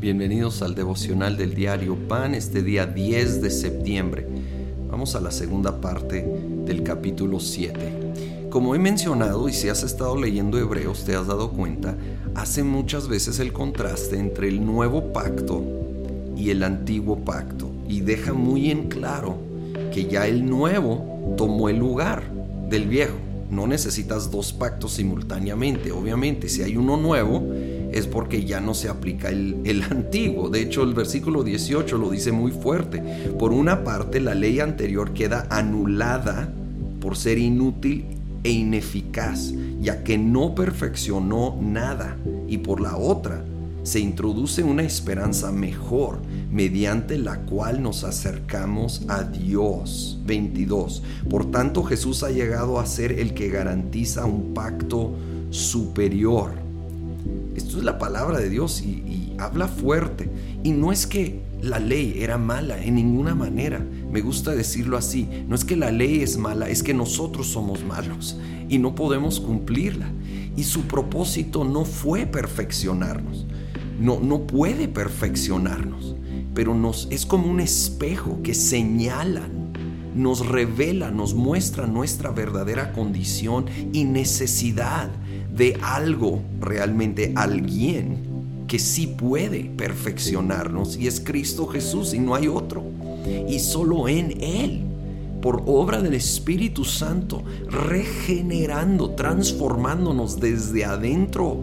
Bienvenidos al devocional del diario Pan este día 10 de septiembre. Vamos a la segunda parte del capítulo 7. Como he mencionado y si has estado leyendo Hebreos te has dado cuenta, hace muchas veces el contraste entre el nuevo pacto y el antiguo pacto y deja muy en claro que ya el nuevo tomó el lugar del viejo. No necesitas dos pactos simultáneamente. Obviamente, si hay uno nuevo, es porque ya no se aplica el, el, antiguo. De hecho, el versículo 18 lo dice muy fuerte. Por una parte, la ley anterior queda anulada por ser inútil e ineficaz, ya que no perfeccionó nada. Y por la otra, se introduce una esperanza mejor mediante la cual nos acercamos a Dios. 22. Por tanto Jesús ha llegado a ser el que garantiza un pacto superior. Esto es la palabra de Dios y, y habla fuerte. Y no es que la ley era mala en ninguna manera. Me gusta decirlo así. No es que la ley es mala, es que nosotros somos malos y no podemos cumplirla. Y su propósito no fue perfeccionarnos no, no puede perfeccionarnos, pero nos, es como un espejo que señala, nos revela, nos muestra nuestra verdadera condición y necesidad de algo, realmente alguien que sí puede perfeccionarnos y es Cristo Jesús y no hay otro. Y solo en Él, por obra del Espíritu Santo, regenerando, transformándonos desde adentro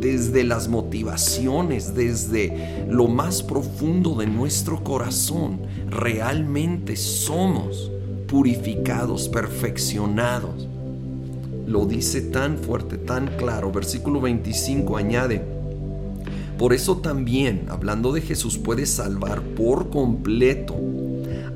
desde las motivaciones, desde lo más profundo de nuestro corazón, realmente somos purificados, perfeccionados. Lo dice tan fuerte, tan claro. Versículo 25 añade, por eso también, hablando de Jesús, puede salvar por completo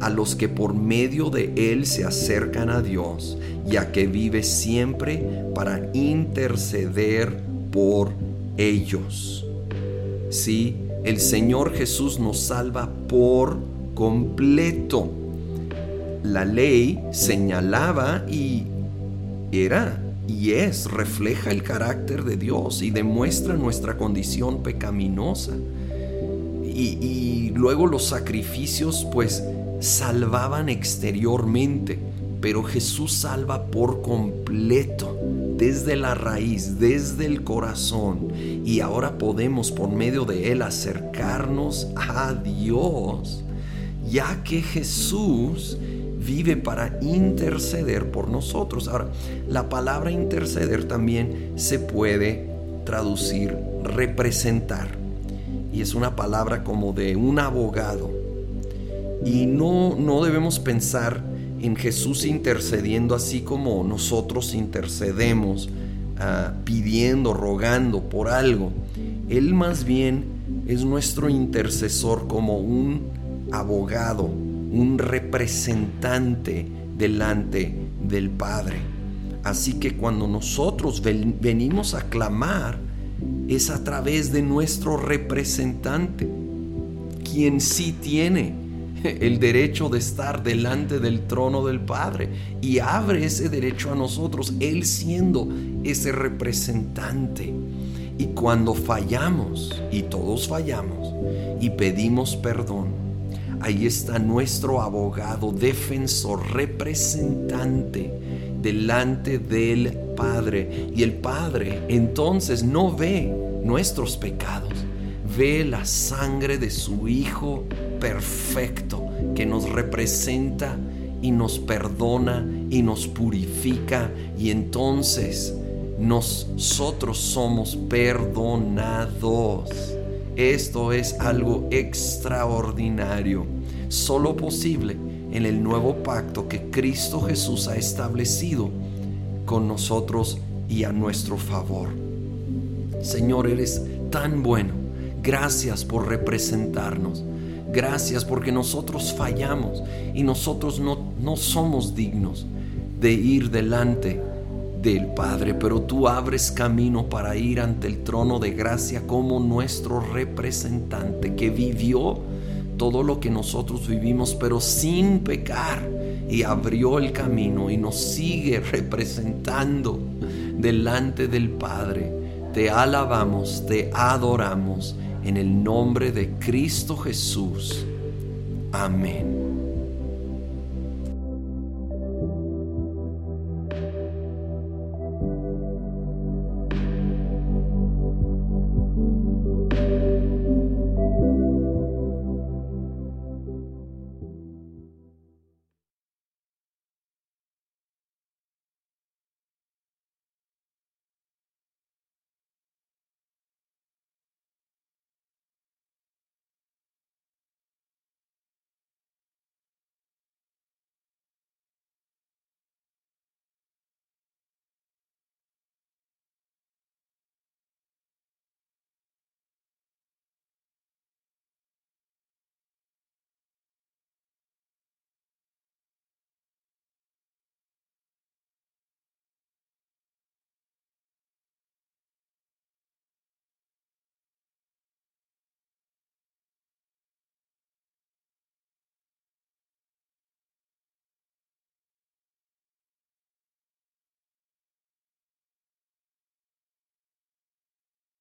a los que por medio de Él se acercan a Dios, ya que vive siempre para interceder por ellos. Sí, el Señor Jesús nos salva por completo. La ley señalaba y era y es, refleja el carácter de Dios y demuestra nuestra condición pecaminosa. Y, y luego los sacrificios pues salvaban exteriormente, pero Jesús salva por completo desde la raíz, desde el corazón. Y ahora podemos por medio de Él acercarnos a Dios, ya que Jesús vive para interceder por nosotros. Ahora, la palabra interceder también se puede traducir representar. Y es una palabra como de un abogado. Y no, no debemos pensar en Jesús intercediendo así como nosotros intercedemos, ah, pidiendo, rogando por algo. Él más bien es nuestro intercesor como un abogado, un representante delante del Padre. Así que cuando nosotros venimos a clamar, es a través de nuestro representante, quien sí tiene el derecho de estar delante del trono del Padre y abre ese derecho a nosotros, Él siendo ese representante. Y cuando fallamos, y todos fallamos, y pedimos perdón, ahí está nuestro abogado, defensor, representante delante del Padre. Y el Padre entonces no ve nuestros pecados, ve la sangre de su Hijo perfecto que nos representa y nos perdona y nos purifica y entonces nosotros somos perdonados. Esto es algo extraordinario, solo posible en el nuevo pacto que Cristo Jesús ha establecido con nosotros y a nuestro favor. Señor, eres tan bueno. Gracias por representarnos. Gracias porque nosotros fallamos y nosotros no, no somos dignos de ir delante del Padre, pero tú abres camino para ir ante el trono de gracia como nuestro representante que vivió todo lo que nosotros vivimos, pero sin pecar, y abrió el camino y nos sigue representando delante del Padre. Te alabamos, te adoramos en el nombre de Cristo Jesús. Amén.